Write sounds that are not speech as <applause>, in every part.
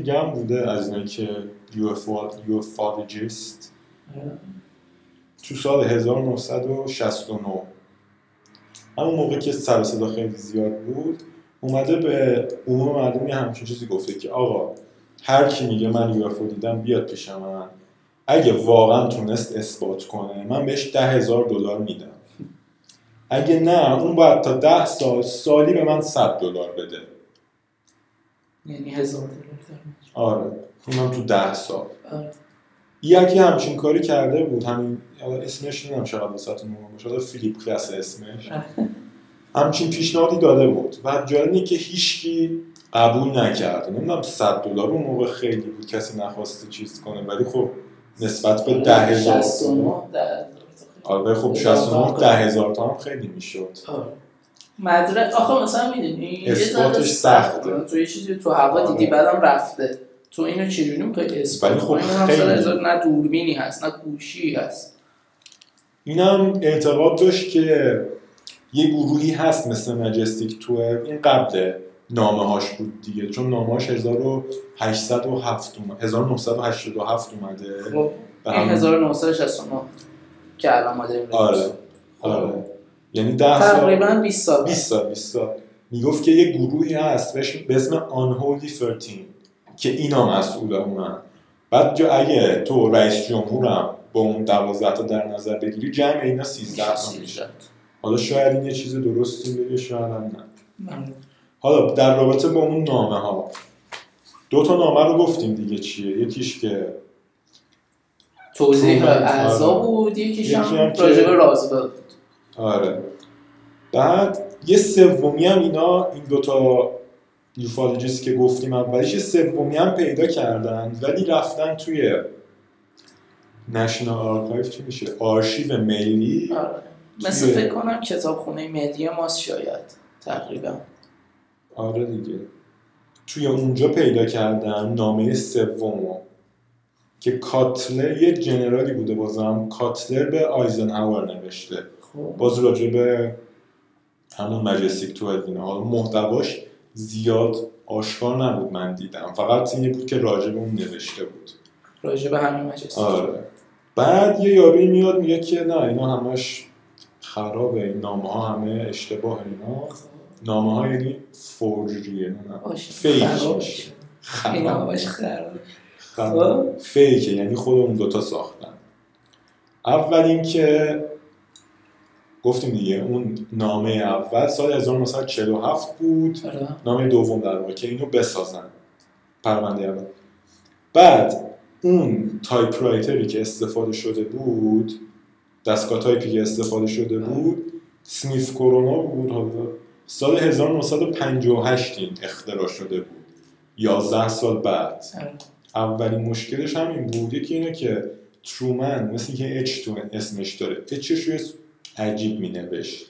دیگه هم بوده از اینایی که یوفالوجیست تو سال 1969 همون موقع که سر صدا خیلی زیاد بود اومده به عموم مردم یه همچین چیزی گفته که آقا هر کی میگه من یوفو دیدم بیاد پیش من. اگه واقعا تونست اثبات کنه من بهش ده هزار دلار میدم. اگه نه اون باید تا ده سال سالی به من صد دلار بده. یعنی هزار دلار آره. اونم تو ده سال. آره. یکی همچین کاری کرده بود. همین اسمش نمی‌دونم چقدر واسهتون مهم حالا فیلیپ کلاس اسمش. همچین پیشنهادی داده بود. و جالبه که هیچکی قبول نکرد. نمی‌دونم 100 دلار اون موقع خیلی بود. کسی نخواسته چیز کنه. ولی خب نسبت به ده هزار. 69 ده آره خب 69 ده هزار تا هم خیلی می‌شد. آره. مدرک آخه مثلا می‌دونی؟ اثباتش سخته. تو یه چیزی تو هوا آره. دیدی بعدم رفته. تو اینو چجوری می‌خوای اثبات ولی خب خیلی. نه دوربینی هست نه گوشی هست. اینم اعتقاد داشت که یه گروهی هست مثل مجستیک تو این قبل نامه هاش بود دیگه. چون نامه هاش 1807 اومد 1987 اومده. خب این هم- 1969 که الان ما داریم آره. آره. یعنی 10 سال. تقریبا 20 سال. 20 سال 20 سال. می‌گفت که یه گروهی هست بهش- به اسم آنهولی 13 که اینا مسئول اونن بعد جو اگه تو رئیس جمهورم با اون 12 تا در نظر بگیری جمع اینا 13 تا میشه. حالا شاید این یه چیز درستی بگه شاید هم نه. حالا در رابطه با اون نامه ها دو تا نامه رو گفتیم دیگه چیه. یکیش که توضیح. اعضا بود یکیش یکی هم راجب رازول بود آره. بعد یه سومی هم اینا این دوتا ufologist که گفتیم اولیش یه سومی هم پیدا کردن ولی رفتن توی national archive چی میشه؟ آرشیو ملی. آره. مثل فکر کنم کتابخونه ملی ماست شاید تقریبا. آره دیگه. توی اونجا پیدا کردن نامه سومو که کاتلر یه جنرالی بوده بازم. کاتلر به آیزنهاور نوشته. باز راجع به همون مجستیک تو اینا حالا محتواش زیاد آشکار نبود من دیدم. فقط این بود که راجع به اون نوشته بود. راجب همین مجلس آره. بعد یه یاروی میاد میگه که نه اینا همش خرابه. این نامه ها همه اشتباه اینا. نامه ها یعنی فورجریه. fake. خراب. خراب. fake ه یعنی خود اون دوتا ساختن. اول اینکه گفتیم دیگه اون نامه اول سال 1947 بود. آره. نامه دوم در واقع که اینو بسازن. پرونده اول. بعد اون typewriter ی که استفاده شده بود دستگاه تایپی که استفاده شده بود سمیف کرونا بود سال 1958 این اختراع شده بود. 11 سال بعد. آره. اولین مشکلش همین بود. یکی اینه که ترومن مثل که اچ تو اسمش داره اچش رو عجیب می نوشت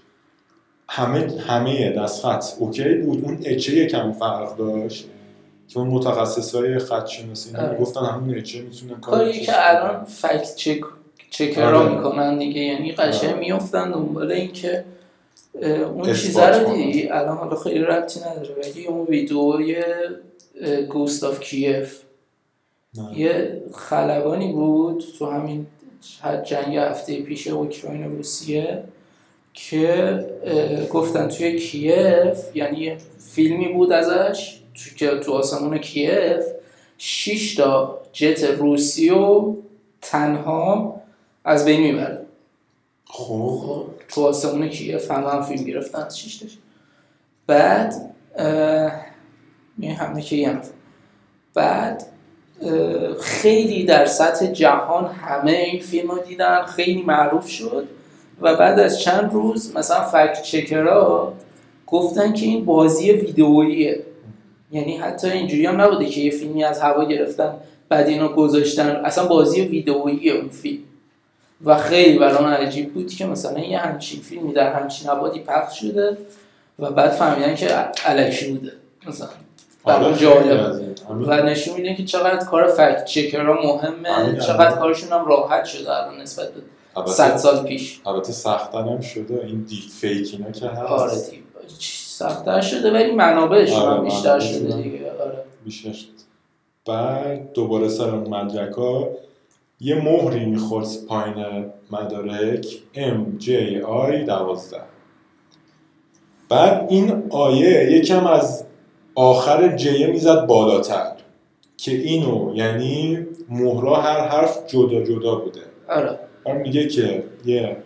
همه همه دستخط اوکی بود اون اچه یکم فرق داشت که اون متخصص های خط شناسی آره. گفتن همون اچه می‌تونه کاری که الان فکت چک چکرا آره. می‌کنن دیگه یعنی قشنگ آره. میفتن دنبال اینکه اون چیزا رو. دیدی الان حالا خیلی ربطی نداره ولی اون ویدئوی گوستاف کیف نه. یه خلبانی بود تو همین جنگ هفته پیش اوکراین و روسیه که گفتن توی کیف یعنی یه فیلمی بود ازش تو که تو آسمون کیف 6 تا جت روسی و تنها از بین می‌بره. خب. تو آسمون کیف هم هم فیلم گرفتن از 6 تاش بعد این همه که یه. بعد خیلی در سطح جهان همه این فیلم رو دیدن خیلی معروف شد. و بعد از چند روز مثلا فکت چکرها گفتن که این بازی ویدئوییه. یعنی حتی اینجوری هم نبوده که یه فیلمی از هوا گرفتن بعد اینو گذاشتن. اصلا بازی ویدئویی اون فیلم. و خیلی برام عجیب بود که مثلا یه همچین فیلمی در همچین ابعادی پخش شده و بعد فهمیدن که الکی بوده. مثلا. برام آره، جالب و نشون میده که چقدر کار فکت چکرها مهمه همین چقدر الان. کارشون هم راحت شده الان نسبت به 100 سال پیش. البته سختن هم شده این دیپ فیک اینا که هست. آره سختتر شده ولی منابعشون آره، هم بیشتر شده. دیگه. آره. بیشتر بعد دوباره سر اون مدرک ها یه مهری می‌خورد پایین مدارک M J I 12 بعد این آیه یکم از آخر جیه می‌زد بالاتر. که اینو یعنی مهرا هر حرف جدا جدا بوده. آره. بعد میگه که یه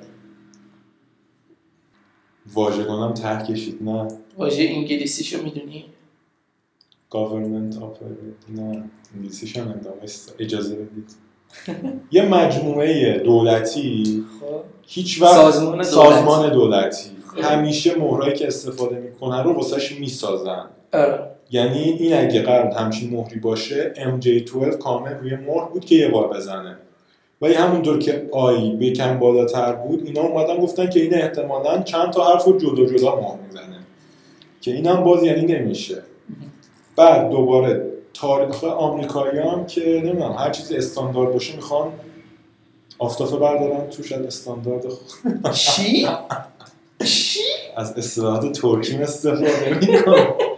واژگانم ته کشید نه. واژه انگلیسیشو می‌دونی؟ Government operate نه انگلیسیش هم اجازه بدید. یه مجموعه دولتی. خب. هیچ وقت سازمان دولتی. سازمان دولتی. خب. همیشه مهرایی که استفاده می‌کنن رو واسهش می‌سازن. آره. یعنی این اگه قرار همچین مهری باشه MJ12 کامل روی مهر بود که یه بار بزنه. ولی همونطور که آی به کم بالاتر بود اینا اومدن گفتن که این احتمالا چند تا حرف رو جدا جدا مهر می‌زنه. که این هم باز یعنی نمیشه. بعد دوباره تاریخ آمریکایی هم که نمی‌دونم هر چیزی استاندارد باشه می‌خوان آفتافه بردارن توش از استاندارد چی؟ <laughs> چی؟ از اصطلاحات ترکیم استفاده می‌کنن. چی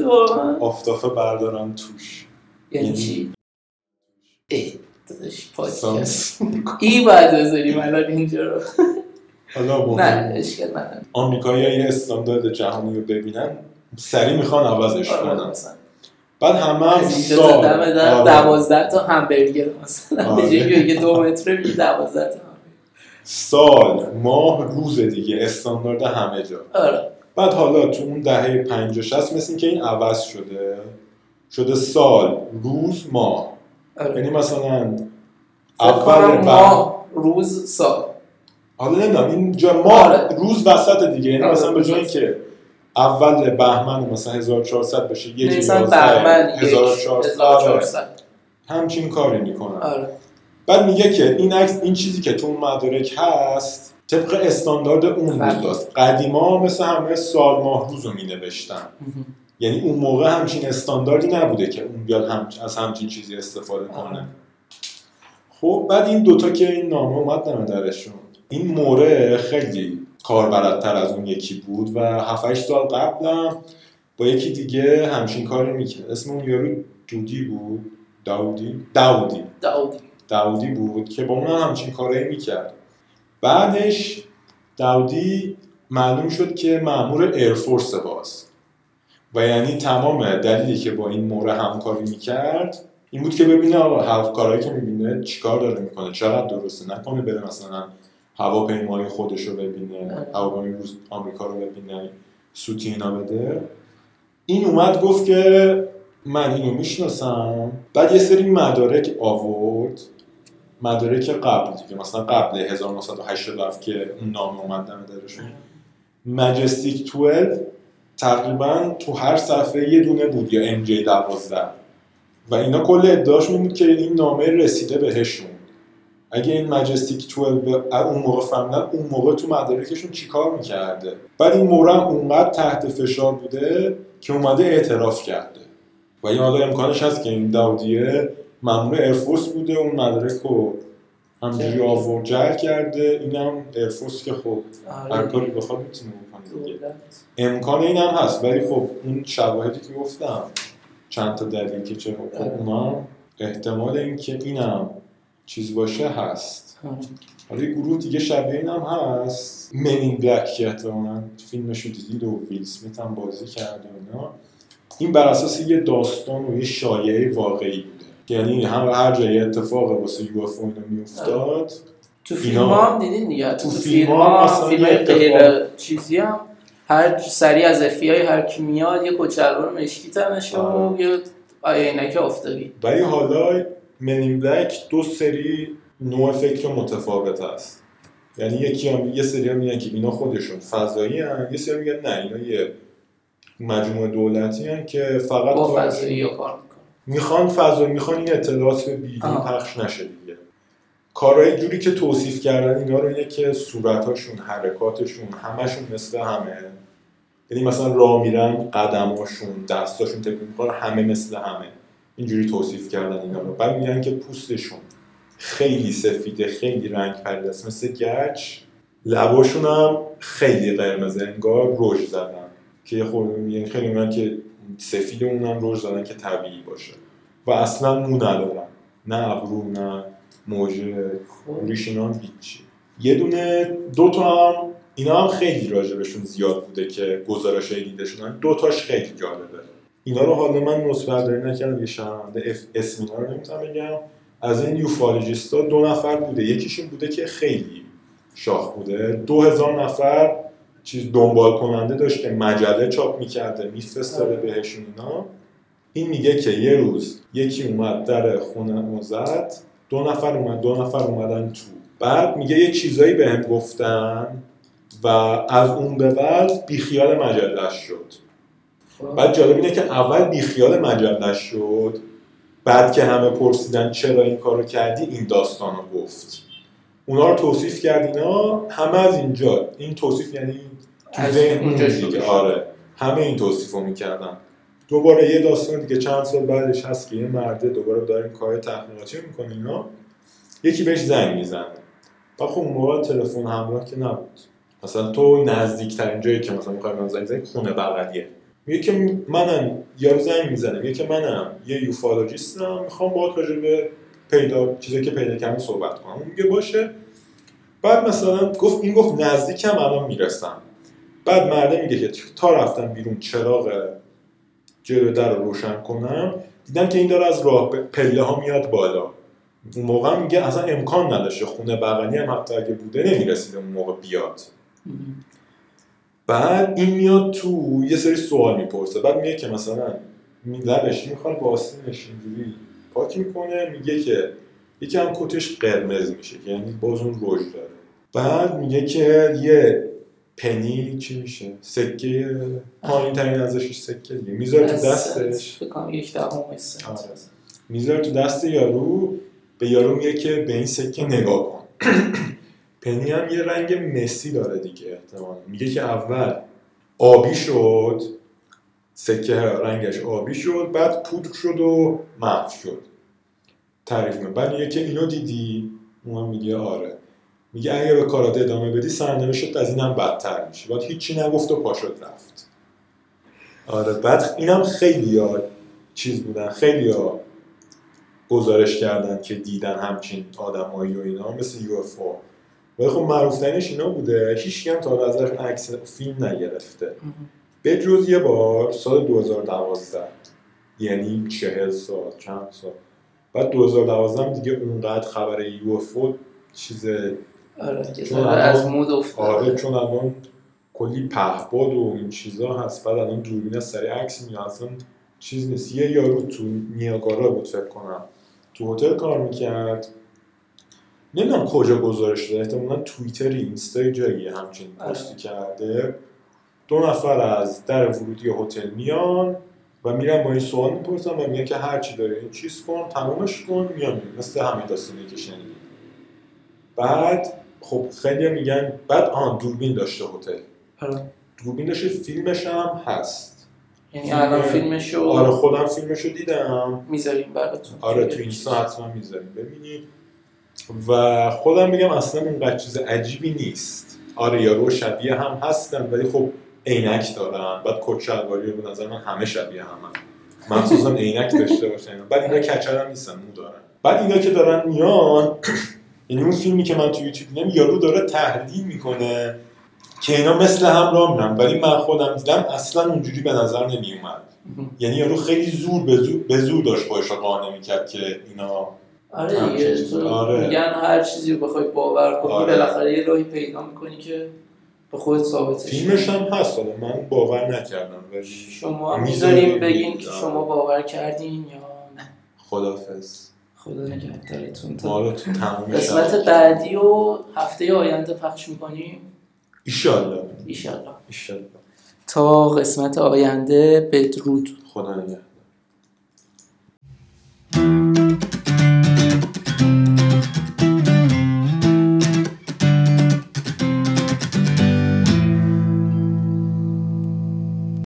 شد واقعا؟ آفتافه بردارن توش یعنی چی؟ ای داداش پادکست ای باید بذاریم الان اینجا رو حالا نه اشکال نداره یه استاندارد جهانی رو ببینن سریع می‌خوان عوضش آره، کنن. بعد همه هم سال دم در آره. دوازده تا همبرگر مثلا آره. به جایی که دو متره میگه دوازده تا همبرگر. سال ماه روز دیگه استاندارد همه جا آره بعد حالا تو اون دهه 50 60 مثل که این عوض شده شده سال روز ماه آره یعنی مثلا اول ماه روز سال حالا نمی‌دونم اینجا ماه آره. روز وسط دیگه یعنی آره، مثلا به جایی. که اول بهمن مثلا 1400 بشه یک مثلا بهمن یک 1400 آره. 1400 همچین کاری می‌کنن آره بعد میگه که این عکس این چیزی که تو اون مدارک هست طبق استاندارد اون بله. روزاست قدیما مثل همه سال ماه روز رو مینوشتن. یعنی اون موقع همچین استانداردی نبوده که اون بیاد هم... از همچین چیزی استفاده کنه. خب بعد این دوتا که این نامه اومد دم درشون این موره خیلی کاربلدتر از اون یکی بود و 7 سال قبلم با یکی دیگه همچین کاری می‌کرد. اسم اون یارو دودی بود؟ داودی؟ داودی. داودی. داودی بود که با اون هم همچین کارایی می‌کرد. بعدش داودی معلوم شد که مأمور ایرفورس باز. و یعنی تمام دلیلی که با این موره همکاری می‌کرد این بود که ببینه آقا هر کارهایی که می‌بینه چیکار داره می‌کنه چقدر درسته؟ نکنه بره مثلا هواپیمای خودش رو ببینه هواپیمای روز آمریکا رو ببینه سوتی اینا بده. این اومد گفت که من اینو می‌شناسم. بعد یه سری مدارک آورد. مدارک قبل دیگه مثلا قبل 1987 که اون نامه اومد درشون مجستیک 12 تقریبا تو هر صفحه یه دونه بود یا جی 12 و اینا کل ادعاشون بود که این نامه رسیده بهشون. اگه این مجستیک 12 اون موقع فهمیدن اون موقع تو مدارکشون چیکار می‌کرده؟ بعد این مورم اونقدر تحت فشار بوده که اومده اعتراف کرده. و این حالا امکانش هست که این داودیه مامور ارفورس بوده اون مدارک رو همجوری. آورد جر کرده اینم ارفورس که خب هر آره کاری بخواد می‌تونه بکنه. امکان این هم هست ولی خب اون شواهدی که گفتم چند تا دلیل که چرا خب. اونا احتمال اینکه اینم چیز باشه هست آره. حالا یه گروه دیگه شبیه این هم هست منین بلک که احتمالاً فیلمشو دیدید و ویل سمیت هم بازی کرده و اینا این بر اساس یه داستان و یه شایعه واقعی بوده یعنی هم هر جایی اتفاق واسه یو اف اینا میافتاد تو فیلم هم دیدین دیگه؟ تو, فیلم ها فیلم غیر چیزی هم. هر سری از افی های هر کی میاد یه کچلوار مشکی تنشه و. یه عینک آفتابی. ولی حالا منین بلک دو سری نوع فکر متفاوت است یعنی یکی هم یه سری هم میگن که اینا خودشون فضایی هن. یه سری میگن نه اینا یه مجموعه دولتی هن که فقط با فضایی کار. می‌خوان فضا می‌خوان این اطلاعات به بیرون. پخش نشه دیگه. کارهای جوری که توصیف کردن اینا رو اینه که صورتاشون حرکاتشون همشون مثل همه. یعنی مثلا راه میرن قدماشون دستاشون تکون می‌خوره همه مثل همه. اینجوری توصیف کردن اینا رو. بعد میگن که پوستشون خیلی سفیده خیلی رنگ پریده است. مثل گچ. لباشون هم خیلی قرمزه انگار رژ زدن. که یه خورده میگن خیلی میگن که سفید اونم روش دادن که طبیعی باشه. و اصلا مو ندارن نه ابرو نه موجه خب. ریشینان هیچی. یه دونه دو تا هم اینا هم خیلی راجبشون زیاد بوده که گزارش دیده شدن. دو تاش خیلی جالبه. اینا رو حالا من نصبرداری نکردم یه شنونده اسم اینا رو نمی‌تونم بگم. از این یوفالوژیستا دو نفر بوده. یکیشون بوده که خیلی شاخ بوده. دو هزار نفر چیز دنبال کننده داشته مجله چاپ می‌کرده میفرستاده بهشون اینا. این میگه که یه روز یکی اومد در خونه زد دو نفر اومد دو نفر اومدن تو. بعد میگه یه چیزایی بهم گفتن و از اون به بعد بیخیال مجلش شد. خب. بعد جالب اینه که اول بیخیال مجلش شد بعد که همه پرسیدن چرا این کارو کردی این داستان رو گفت. اونا رو توصیف کرد اینا همه از اینجا. این توصیف یعنی تو از ذهن. آره. همه این توصیف رو می‌کردن. دوباره یه داستان دیگه چند سال بعدش هست که یه مرده دوباره داره این کار تحقیقاتی می‌کنه اینا. یکی بهش زنگ می‌زنه. و خب اون موقع تلفن همراه که نبود. مثلا تو نزدیکترین جایی که مثلا می‌خوای من زنگ بزنی خونه بغلیه. میگه که منم یارو زنگ می‌زنه. میگه که منم یه یوفالوژیستم. می‌خوام باهات راجع به پیدا چیزی که پیدا کردم صحبت کنم. اون میگه باشه. بعد مثلا گفت این گفت نزدیکم الان می‌رسم. بعد مرده میگه که تا رفتم بیرون چراغ جلو در رو روشن کنم دیدم که این داره از راه پله ها میاد بالا. اون موقع میگه اصلا امکان نداشته خونه بغلی هم حتی اگه بوده نمی‌رسیده اون موقع بیاد. بعد این میاد تو یه سری سوال می‌پرسه. بعد میگه که مثلا لبش می‌خواد با آستینش اینجوری پاک می‌کنه میگه که یکم کتش قرمز میشه یعنی باز اون رژ داره. بعد میگه که یه پنی چی میشه؟ سکه پایین ترین ازش سکه دیگه. می‌ذاره تو دستش. یک آره. می‌ذاره تو دست یارو به یارو میگه که به این سکه نگاه کن. <clears throat> پنی هم یه رنگ مسی داره دیگه احتمال میگه که اول آبی شد سکه رنگش آبی شد بعد پودر شد و محو شد. تعریف می‌کنه بعد میگه که اینو دیدی؟ اون هم میگه آره. میگه اگه به کارات ادامه بدی سرنوشت از این هم بدتر میشه. بعد هیچی نگفت و پاشد رفت. آره بعد اینم خیلی ها چیز بودن. خیلی ها گزارش کردن که دیدن همچین آدمایی و اینا مثل یو اف ولی خب معروفترینش اینا بوده. هیچ هم تا ازش عکس فیلم نگرفته. به جز یه بار سال 2012 یعنی چهل سال چند سال. بعد 2012 هم دیگه اونقدر خبر یو اف چیز آره چون از مود افتاده آره چون الان کلی پهباد و این چیزا هست. بعد الان دوربین سری عکس میاد. اصلا چیز نیست. یه یارو تو نیاگارا بود فکر کنم. تو هتل کار می‌کرد. نمی‌دونم کجا گزارش داده احتمالا توییتری اینستا جایی همچین آره. پستی کرده. دو نفر از در ورودی هتل میان. و میرن با این سوال می‌پرسن و میگن که هر چی داره این چیز کن تمامش کن میان مثل همه داستانی که شنیدیم بعد خب خیلی میگن بعد آن دوربین داشته هتل. آره. دوربین داشته فیلمش هم هست. یعنی الان فیلمش آره خودم فیلمش رو دیدم. می‌ذاریم براتون. آره تو اینستا حتما می‌ذاریم. ببینید و خودم میگم اصلا اونقدر چیز عجیبی نیست. آره یارو شبیه هم هستن ولی خب عینک دارن. بعد کت شلواری به نظر من همه شبیه هم مخصوصا عینک داشته باشن. بعد اینا کچل هم نیستن مو دارن. بعد اینا که دارن میان یعنی اون فیلمی که من تو یوتیوب دیدم یارو داره تحلیل می‌کنه که اینا مثل هم راه میرن ولی من خودم دیدم اصلا اونجوری به نظر نمیومد یعنی یارو خیلی زور به زور, به زور داشت خودش رو قانع می‌کرد که اینا آره دیگه آره. میگن هر چیزی رو بخوای باور کنی آره. بالاخره یه راهی پیدا می‌کنی که به خودت ثابتش فیلمش. هم هست حالا من باور نکردم ولی شما می‌ذاریم بگین. که آره. شما باور کردین یا نه. خدافز خدا نگهدارتون تا ما رو تو تموم قسمت بعدی و هفته آینده پخش می‌کنیم. ایشالله. ایشالله. ایشالله. تا قسمت آینده بدرود. خدا نگهدار.